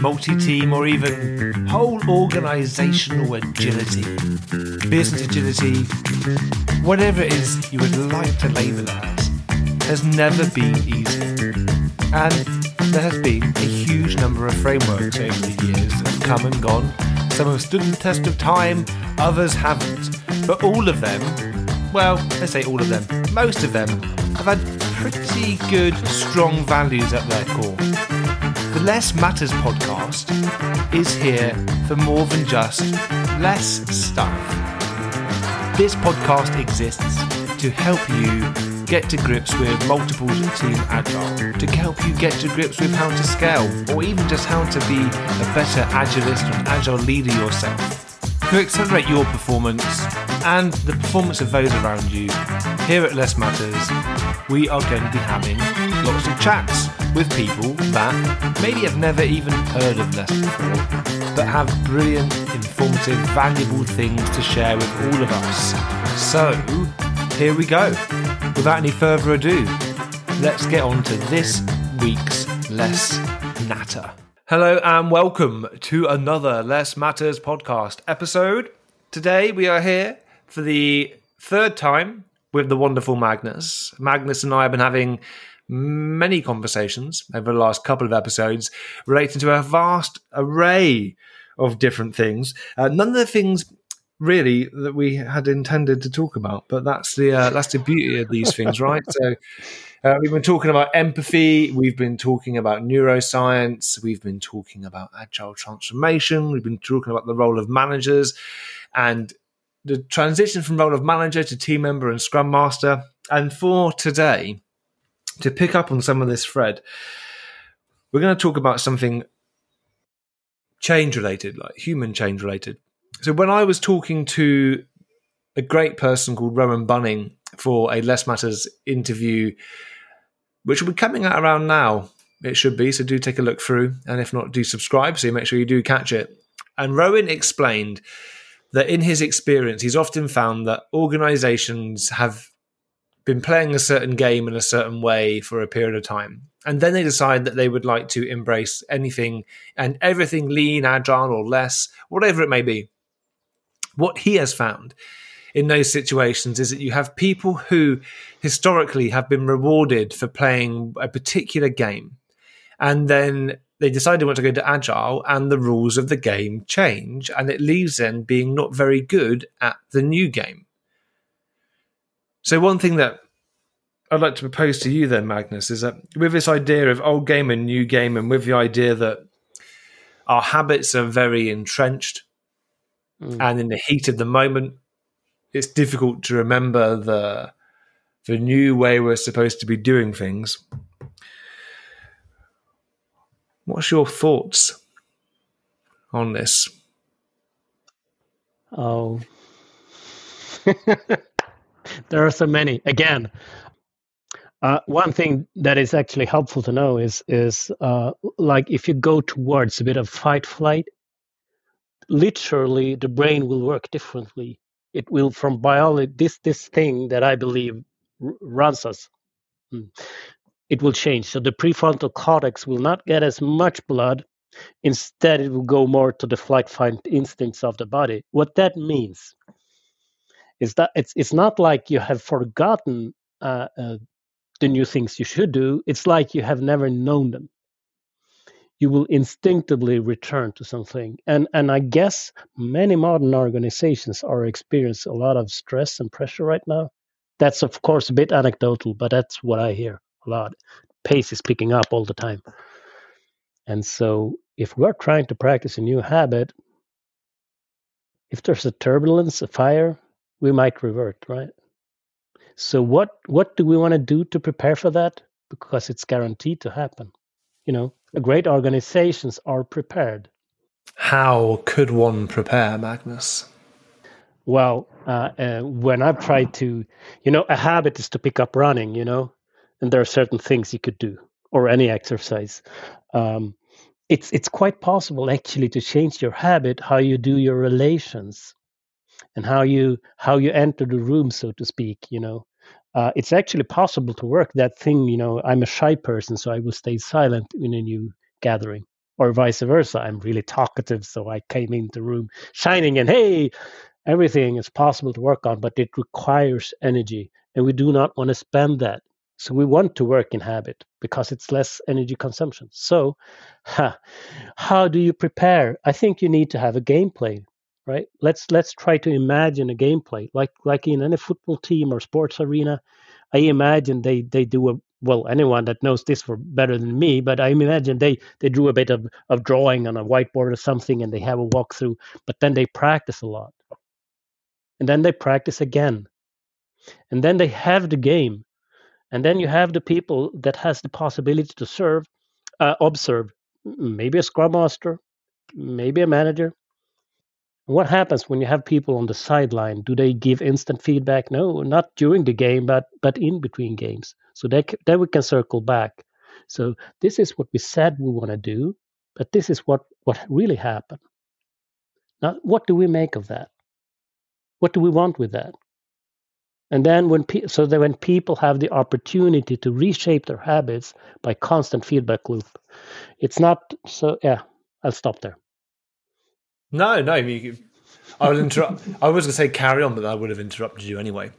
multi team, or even whole organizational agility, business agility, whatever it is you would like to label it as, has never been easy. And there has been a huge number of frameworks over the years that have come and gone. Some have stood the test of time, others haven't. But all of them, well, let's say all of them, most of them, have had pretty good, strong values at their core. The Less Matters podcast is here for more than just less stuff. This podcast exists to help you get to grips with multiple team agile, to help you get to grips with how to scale, or even just how to be a better agilist and agile leader yourself. To accelerate your performance and the performance of those around you, here at Less Matters, we are going to be having lots of chats with people that maybe have never even heard of Less before, but have brilliant, informative, valuable things to share with all of us. So, here we go. Without any further ado, let's get on to this week's Less Natter. Hello and welcome to another Less Matters podcast episode. Today we are here for the third time with the wonderful Magnus. Magnus and I have been having many conversations over the last couple of episodes relating to a vast array of different things. Uh, none of the things really that we had intended to talk about, but that's the uh, that's the beauty of these things, right? So. Uh, we've been talking about empathy. We've been talking about neuroscience. We've been talking about agile transformation. We've been talking about the role of managers and the transition from role of manager to team member and scrum master. And for today, to pick up on some of this thread, we're going to talk about something change related, like human change related. So when I was talking to a great person called Rowan Bunning for a Less Matters interview, which will be coming out around now. It should be, so do take a look through. And if not, do subscribe so you make sure you do catch it. And Rowan explained that in his experience, he's often found that organizations have been playing a certain game in a certain way for a period of time. And then they decide that they would like to embrace anything and everything lean, agile, or less, whatever it may be. What he has found in those situations is that you have people who historically have been rewarded for playing a particular game. And then they decide they want to go to agile and the rules of the game change and it leaves them being not very good at the new game. So one thing that I'd like to propose to you then, Magnus, is that with this idea of old game and new game and with the idea that our habits are very entrenched mm. and in the heat of the moment, it's difficult to remember the the new way we're supposed to be doing things. What's your thoughts on this? Oh, there are so many. Again, uh, one thing that is actually helpful to know is is uh, like if you go towards a bit of fight flight, literally the brain will work differently it will from biology this this thing that i believe r- runs us hmm, it will change. So the prefrontal cortex will not get as much blood. Instead it will go more to the flight fight instincts of the body. What that means is that it's it's not like you have forgotten uh, uh, the new things you should do. It's like you have never known them. You will instinctively return to something. And and I guess many modern organizations are experiencing a lot of stress and pressure right now. That's of course a bit anecdotal, but that's what I hear lot. Pace is picking up all the time. And so if we're trying to practice a new habit, if there's a turbulence, a fire, we might revert, right? So what what do we want to do to prepare for that? Because it's guaranteed to happen. You know, great organizations are prepared. How could one prepare, Magnus? Well, uh, uh, when I've tried to, you know, a habit is to pick up running, you know, and there are certain things you could do, or any exercise. Um, it's it's quite possible actually to change your habit, how you do your relations, and how you how you enter the room, so to speak. You know, uh, it's actually possible to work that thing. You know, I'm a shy person, so I will stay silent in a new gathering, or vice versa. I'm really talkative, so I came into the room shining and hey, everything is possible to work on, but it requires energy, and we do not want to spend that. So we want to work in habit because it's less energy consumption. So, how do you prepare? I think you need to have a gameplay right? Let's let's try to imagine a gameplay like like in any football team or sports arena i imagine they they do a well anyone that knows this for better than me but i imagine they they drew a bit of, of drawing on a whiteboard or something and they have a walkthrough but then they practice a lot. And then they practice again. And then they have the game and then you have the people that has the possibility to serve uh, observe maybe a scrum master maybe a manager what happens when you have people on the sideline? Do they give instant feedback? No, not during the game, but but in between games. So that that we can circle back. So this is what we said we want to do, but this is what what really happened. Now, what do we make of that? What do we want with that? And then when pe- so that when people have the opportunity to reshape their habits by constant feedback loop, it's not so. Yeah, I'll stop there. No, no. You, I will interrupt. I was going to say carry on, but I would have interrupted you anyway.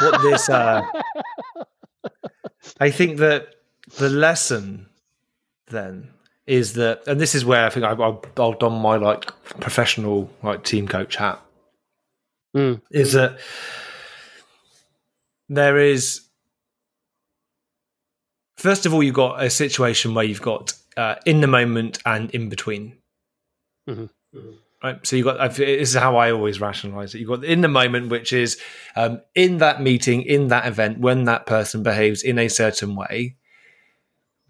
What this? Uh, I think that the lesson then is that, and this is where I think I, I'll, I'll don my like professional like team coach hat. Mm. Is that there is first of all you've got a situation where you've got uh, in the moment and in between. Mm-hmm. Right. So you've got this is how I always rationalize it. You've got in the moment, which is um, in that meeting, in that event, when that person behaves in a certain way.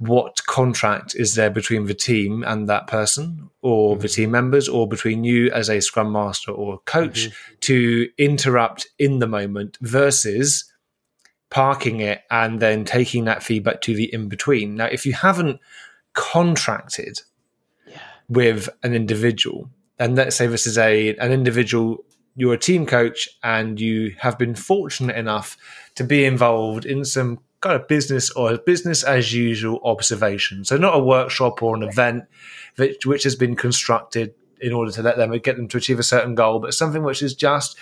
What contract is there between the team and that person, or mm-hmm. the team members, or between you as a scrum master or coach mm-hmm. to interrupt in the moment versus parking it and then taking that feedback to the in between? Now, if you haven't contracted yeah. with an individual, and let's say this is a an individual you're a team coach and you have been fortunate enough to be involved in some kind of business or business as usual observation. So not a workshop or an event which, which has been constructed in order to let them get them to achieve a certain goal, but something which is just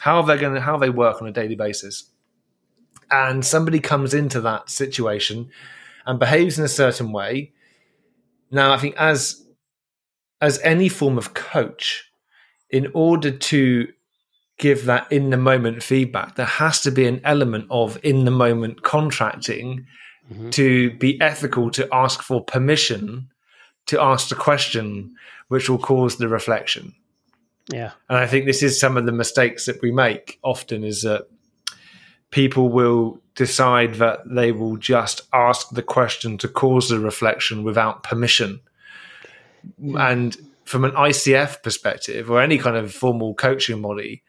how they're going to how they work on a daily basis. And somebody comes into that situation and behaves in a certain way. Now, I think as as any form of coach, in order to give that in the moment feedback, there has to be an element of in the moment contracting mm-hmm. to be ethical, to ask for permission to ask the question, which will cause the reflection. Yeah. And I think this is some of the mistakes that we make often is that people will decide that they will just ask the question to cause the reflection without permission hmm. and from an ICF perspective or any kind of formal coaching body,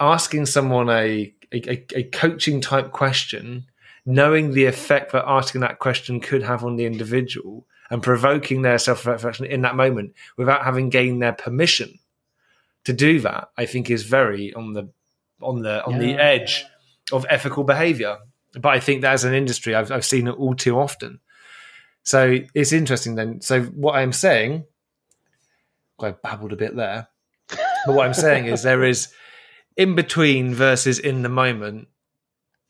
asking someone a, a, a coaching type question, knowing the effect that asking that question could have on the individual and provoking their self reflection in that moment without having gained their permission to do that, I think is very on the on the on yeah. the edge of ethical behavior. But I think that as an industry, I've, I've seen it all too often. So it's interesting then. So what I'm saying, I babbled a bit there, but what I'm saying is there is in between versus in the moment.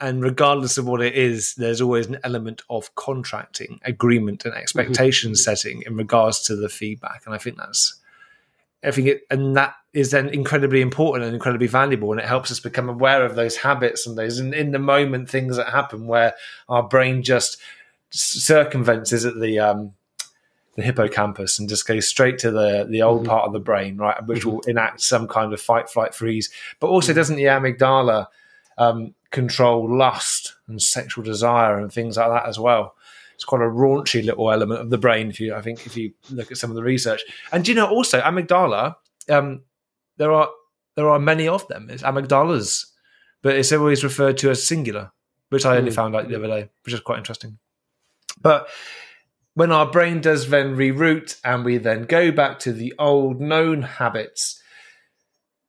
And regardless of what it is, there's always an element of contracting, agreement, and expectation mm-hmm. setting in regards to the feedback. And I think that's, I think it, and that is then incredibly important and incredibly valuable. And it helps us become aware of those habits and those in, in the moment things that happen where our brain just circumvents is at the um, the hippocampus and just goes straight to the the old mm-hmm. part of the brain, right, which mm-hmm. will enact some kind of fight, flight, freeze. But also, mm-hmm. doesn't the amygdala um, control lust and sexual desire and things like that as well? It's quite a raunchy little element of the brain. If you, I think, if you look at some of the research, and you know, also amygdala, um, there are there are many of them. It's amygdalas, but it's always referred to as singular, which I only mm. found out the other day, which is quite interesting. But when our brain does then reroute and we then go back to the old known habits,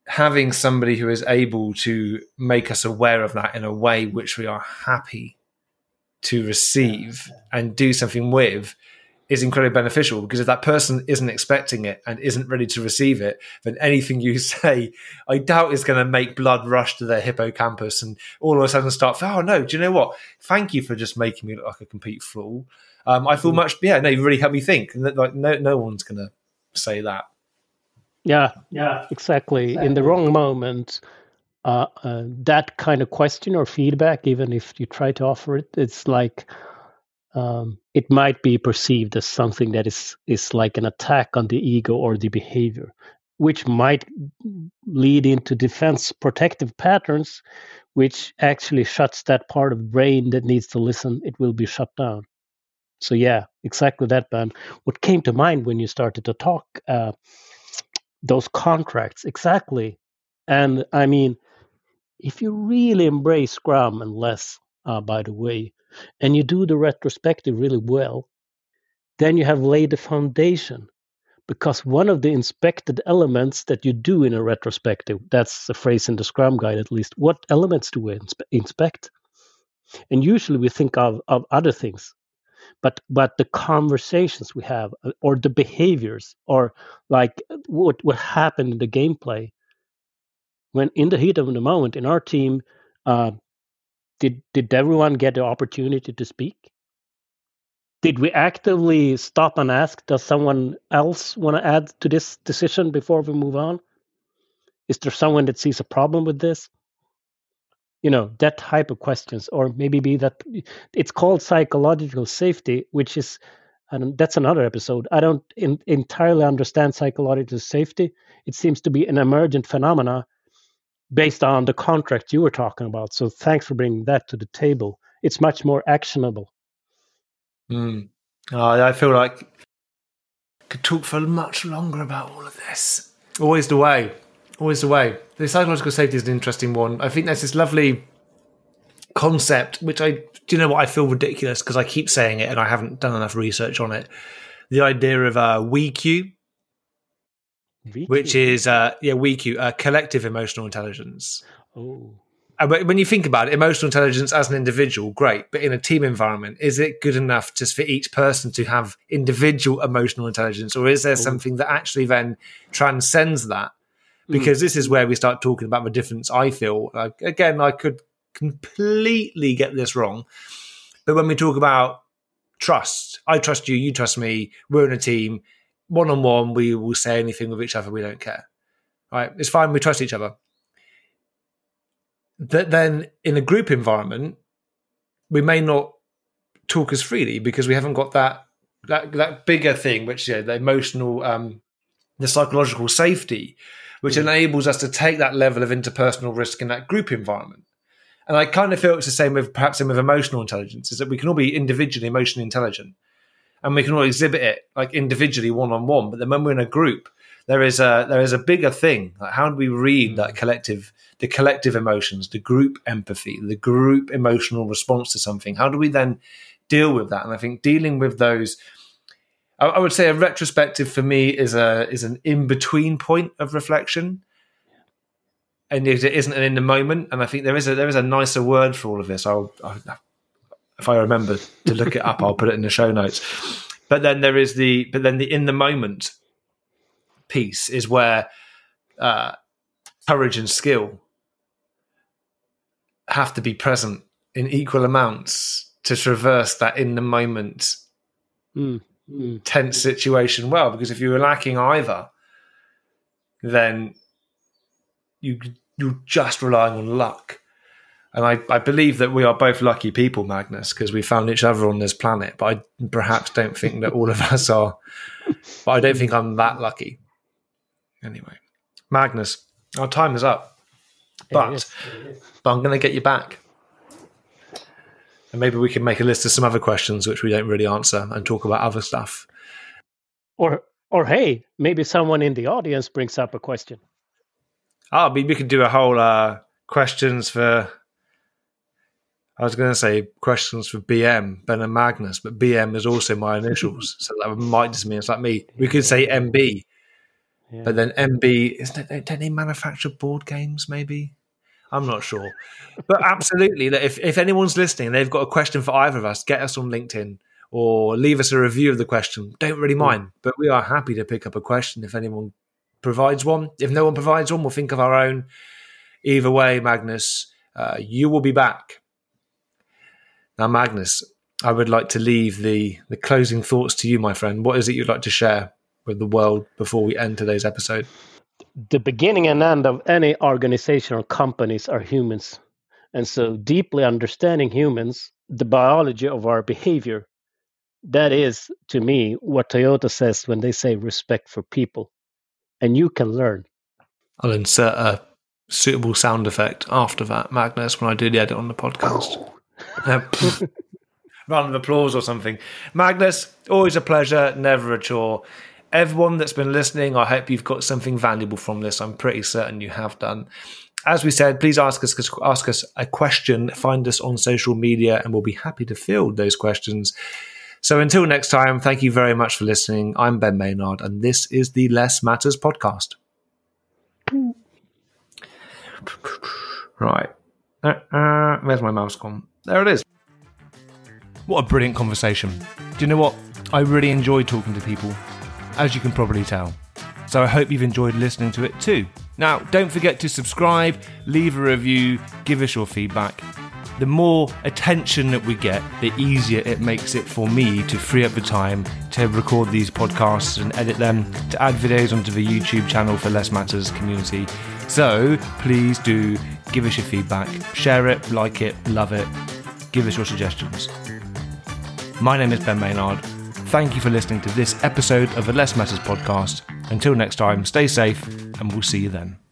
having somebody who is able to make us aware of that in a way which we are happy to receive and do something with is incredibly beneficial because if that person isn't expecting it and isn't ready to receive it, then anything you say, I doubt is going to make blood rush to their hippocampus and all of a sudden start, oh no, do you know what? Thank you for just making me look like a complete fool. Um, I feel mm. much, yeah, no, you really helped me think. And that, like, no, no one's going to say that. Yeah, yeah, exactly. exactly. In the wrong moment, uh, uh, that kind of question or feedback, even if you try to offer it, it's like, um, it might be perceived as something that is is like an attack on the ego or the behavior, which might lead into defense protective patterns, which actually shuts that part of the brain that needs to listen. It will be shut down. So yeah, exactly that, Ben. What came to mind when you started to talk uh, those contracts exactly, and I mean, if you really embrace Scrum and less, uh, by the way, and you do the retrospective really well, then you have laid the foundation. Because one of the inspected elements that you do in a retrospective, that's a phrase in the Scrum Guide at least, what elements do we inspe- inspect? And usually we think of, of other things, but but the conversations we have uh, or the behaviors or like what what happened in the gameplay when in the heat of the moment in our team uh, did did everyone get the opportunity to speak? Did we actively stop and ask, does someone else want to add to this decision before we move on? Is there someone that sees a problem with this? You know, that type of questions, or maybe be that it's called psychological safety, which is, and that's another episode. I don't in, entirely understand psychological safety. It seems to be an emergent phenomena based on the contract you were talking about. So thanks for bringing that to the table. It's much more actionable. Mm. Oh, I feel like I could talk for much longer about all of this. Always the way. Always the way. The psychological safety is an interesting one. I think there's this lovely concept, which I, do you know what, I feel ridiculous because I keep saying it and I haven't done enough research on it. The idea of uh, WeQ, which is uh, yeah, WeQ, uh, collective emotional intelligence. Oh. But when you think about it, emotional intelligence as an individual, great. But in a team environment, is it good enough just for each person to have individual emotional intelligence, or is there oh. something that actually then transcends that? Hmm. Because mm. this is where we start talking about the difference. I feel like again, I could completely get this wrong, but when we talk about trust, I trust you, you trust me, we're in a team one on one, we will say anything with each other. We don't care. Right? It's fine. We trust each other. That then in a group environment, we may not talk as freely because we haven't got that that that bigger thing, which yeah, the emotional, um, the psychological safety, which mm. enables us to take that level of interpersonal risk in that group environment. And I kind of feel it's the same with perhaps with emotional intelligence, is that we can all be individually emotionally intelligent, and we can all exhibit it like individually, one on one. But then when we're in a group, there is a there is a bigger thing. Like how do we read that mm. collective, the collective emotions, the group empathy, the group emotional response to something? How do we then deal with that? And I think dealing with those. I, would say a retrospective for me is a is an in between point of reflection, and it isn't an in the moment. And I think there is a there is a nicer word for all of this. I'll, I'll if I remember to look it up, I'll put it in the show notes. But then there is the but then the in the moment piece is where uh, courage and skill have to be present in equal amounts to traverse that in the moment mm, mm. tense situation well. Because if you were lacking either, then you you're just relying on luck and I, I believe that we are both lucky people, Magnus, because we found each other on this planet. But I perhaps don't think that all of us are. But I don't think I'm that lucky. Anyway, Magnus, our time is up. But, but I'm going to get you back. And maybe we can make a list of some other questions which we don't really answer and talk about other stuff. Or, or hey, maybe someone in the audience brings up a question. Oh, we could do a whole uh, questions for I was going to say questions for BM, Ben and Magnus, but BM is also my initials. so that might just mean it's like me. We could say MB. Yeah. But then MB, isn't it, don't they manufacture board games? Maybe I'm not sure. But absolutely, if if anyone's listening, and they've got a question for either of us, get us on LinkedIn or leave us a review of the question. Don't really mind, but we are happy to pick up a question if anyone provides one. If no one provides one, we'll think of our own. Either way, Magnus, uh, you will be back. Now, Magnus, I would like to leave the the closing thoughts to you, my friend. What is it you'd like to share with the world before we end today's episode? The beginning and end of any organization or companies are humans. And so, deeply understanding humans, the biology of our behavior, that is, to me, what Toyota says when they say respect for people. And you can learn. I'll insert a suitable sound effect after that, Magnus, when I do the edit on the podcast. Round of applause or something. Magnus, always a pleasure, never a chore. Everyone that's been listening, I hope you've got something valuable from this. I'm pretty certain you have done. As we said, please ask us ask us a question. Find us on social media, and we'll be happy to field those questions. So until next time, thank you very much for listening. I'm Ben Maynard, and this is the Less Matters podcast. Right. Uh, uh, where's my mouse gone? There it is. What a brilliant conversation. Do you know what? I really enjoy talking to people, as you can probably tell. So I hope you've enjoyed listening to it too. Now, don't forget to subscribe, leave a review, give us your feedback. The more attention that we get, the easier it makes it for me to free up the time to record these podcasts and edit them, to add videos onto the YouTube channel for Less Matters community. So please do give us your feedback, share it, like it, love it, give us your suggestions. My name is Ben Maynard. Thank you for listening to this episode of the Less Matters podcast. Until next time, stay safe and we'll see you then.